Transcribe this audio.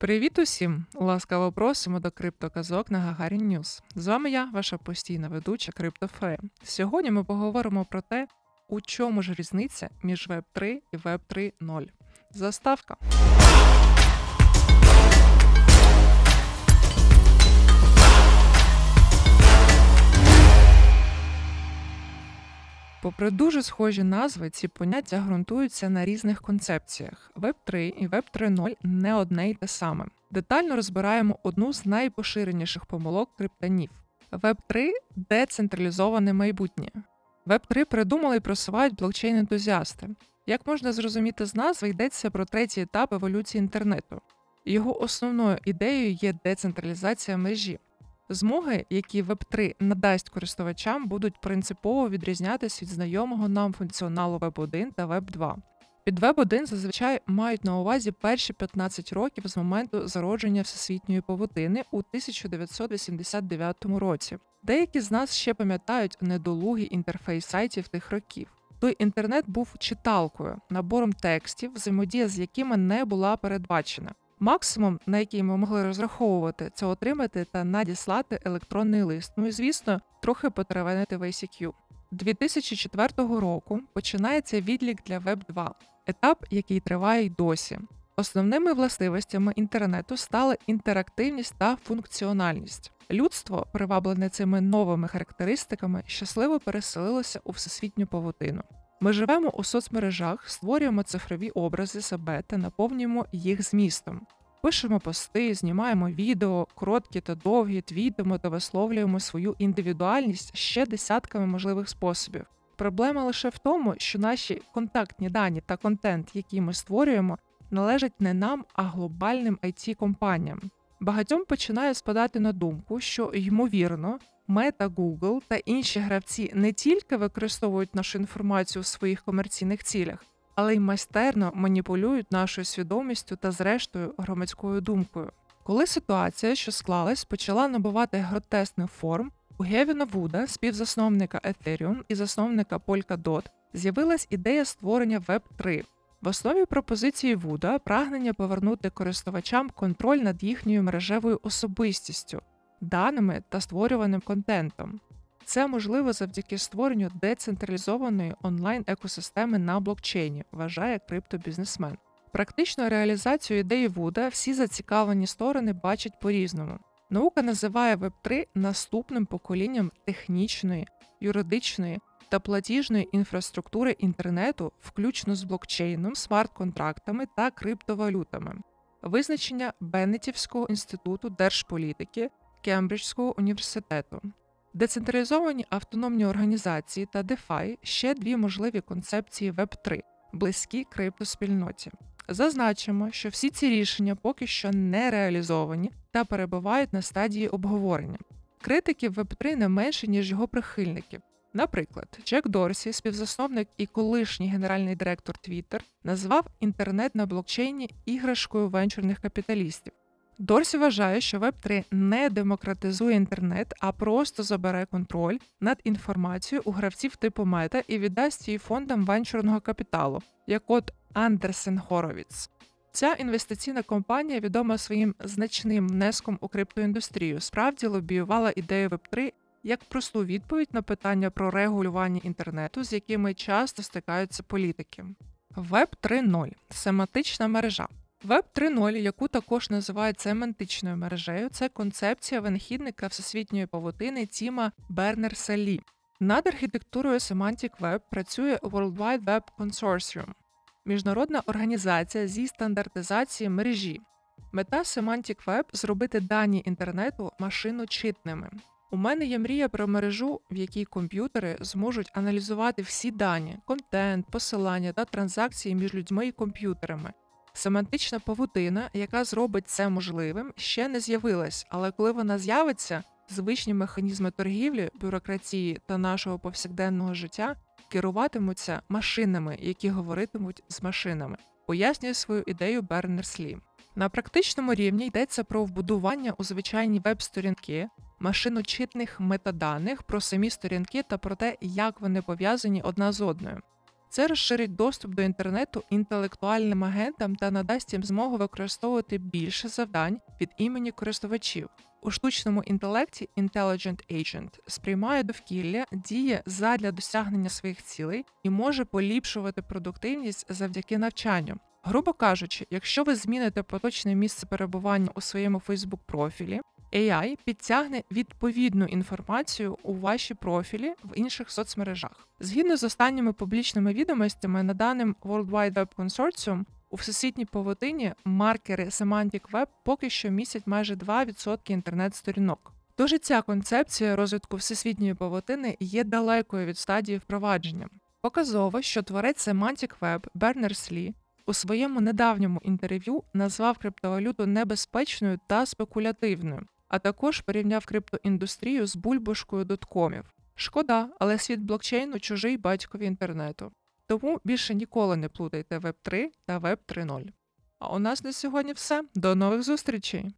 Привіт усім! Ласкаво просимо до криптоказок на Гагарін News. З вами я, ваша постійна ведуча Криптофея. Сьогодні ми поговоримо про те, у чому ж різниця між Web 3 і Web 3.0. Заставка. Попри дуже схожі назви, ці поняття ґрунтуються на різних концепціях. Web 3 і Web 3.0 не одне й те саме. Детально розбираємо одну з найпоширеніших помилок криптонів. Web 3 децентралізоване майбутнє. Web 3 придумали і просувають блокчейн-ентузіасти. Як можна зрозуміти з назви, йдеться про третій етап еволюції інтернету. Його основною ідеєю є децентралізація мережі. Змоги, які Web3 надасть користувачам, будуть принципово відрізнятися від знайомого нам функціоналу Web1 та Web2. Під Web1 зазвичай мають на увазі перші 15 років з моменту зародження всесвітньої павутини у 1989 році. Деякі з нас ще пам'ятають недолугий інтерфейс сайтів тих років. Той інтернет був читалкою, набором текстів, взаємодія з якими не була передбачена. Максимум, на який ми могли розраховувати, це отримати та надіслати електронний лист. Ну і звісно, трохи потеревенити в ICQ. 2004 року починається відлік для Web 2, етап, який триває й досі. Основними властивостями інтернету стали інтерактивність та функціональність. Людство, приваблене цими новими характеристиками, щасливо переселилося у всесвітню павутину. Ми живемо у соцмережах, створюємо цифрові образи себе та наповнюємо їх змістом. Пишемо пости, знімаємо відео, короткі та довгі, твітимо та висловлюємо свою індивідуальність ще десятками можливих способів. Проблема лише в тому, що наші контактні дані та контент, який ми створюємо, належать не нам, а глобальним it компаніям Багатьом починає спадати на думку, що ймовірно Мета, Google та інші гравці не тільки використовують нашу інформацію у своїх комерційних цілях, але й майстерно маніпулюють нашою свідомістю та, зрештою, громадською думкою. Коли ситуація, що склалась, почала набувати гротесних форм, у Гевіна Вуда, співзасновника Ethereum і засновника Polkadot, з'явилась ідея створення Web 3 в основі пропозиції Вуда прагнення повернути користувачам контроль над їхньою мережевою особистістю, даними та створюваним контентом. Це можливо завдяки створенню децентралізованої онлайн-екосистеми на блокчейні, вважає криптобізнесмен. Практичну реалізацію ідеї Вуда всі зацікавлені сторони бачать по-різному. Наука називає Web3 наступним поколінням технічної, юридичної та платіжної інфраструктури інтернету, включно з блокчейном, смарт-контрактами та криптовалютами, визначення Беннетівського інституту держполітики Кембриджського університету. Децентралізовані автономні організації та DeFi – ще дві можливі концепції Web3, близькі криптоспільноті. Зазначимо, що всі ці рішення поки що не реалізовані та перебувають на стадії обговорення. Критиків Web3 не менше, ніж його прихильників. Наприклад, Джек Дорсі, співзасновник і колишній генеральний директор Twitter, назвав інтернет на блокчейні іграшкою венчурних капіталістів. Дорсі вважає, що Web3 не демократизує інтернет, а просто забере контроль над інформацією у гравців типу мета і віддасть її фондам венчурного капіталу, як от Андерсен Хоровіц. Ця інвестиційна компанія, відома своїм значним внеском у криптоіндустрію, справді лобіювала ідею Web3 як просту відповідь на питання про регулювання інтернету, з якими часто стикаються політики. Web 3.0 семантична мережа. Web 3.0, яку також називають семантичною мережею, це концепція винахідника всесвітньої павутини Тіма Бернерса Лі. Над архітектурою Semantic Web працює World Wide Web Consortium, міжнародна організація зі стандартизації мережі. Мета Semantic Web зробити дані інтернету машиночитними. У мене є мрія про мережу, в якій комп'ютери зможуть аналізувати всі дані, контент, посилання та транзакції між людьми і комп'ютерами. Семантична павутина, яка зробить це можливим, ще не з'явилась, але коли вона з'явиться, звичні механізми торгівлі, бюрократії та нашого повсякденного життя керуватимуться машинами, які говоритимуть з машинами. Пояснює свою ідею Бернерс Лі. На практичному рівні йдеться про вбудування у звичайні веб-сторінки, машиночитних метаданих про самі сторінки та про те, як вони пов'язані одна з одною. Це розширить доступ до інтернету інтелектуальним агентам та надасть їм змогу використовувати більше завдань від імені користувачів. У штучному інтелекті Intelligent Agent сприймає довкілля, діє задля досягнення своїх цілей і може поліпшувати продуктивність завдяки навчанню. Грубо кажучи, якщо ви зміните поточне місце перебування у своєму Facebook профілі, AI підтягне відповідну інформацію у ваші профілі в інших соцмережах. Згідно з останніми публічними відомостями, на даним World Wide Web Consortium, у всесвітній павутині маркери Semantic Web поки що містять майже 2% інтернет-сторінок. Тож ця концепція розвитку всесвітньої павутини є далекою від стадії впровадження. Показово, що творець Semantic Web Бернерс Лі у своєму недавньому інтерв'ю назвав криптовалюту небезпечною та спекулятивною, а також порівняв криптоіндустрію з бульбашкою доткомів. Шкода, але світ блокчейну чужий батькові інтернету. Тому більше ніколи не плутайте Web 3 та Web 3.0. А у нас на сьогодні все. До нових зустрічей!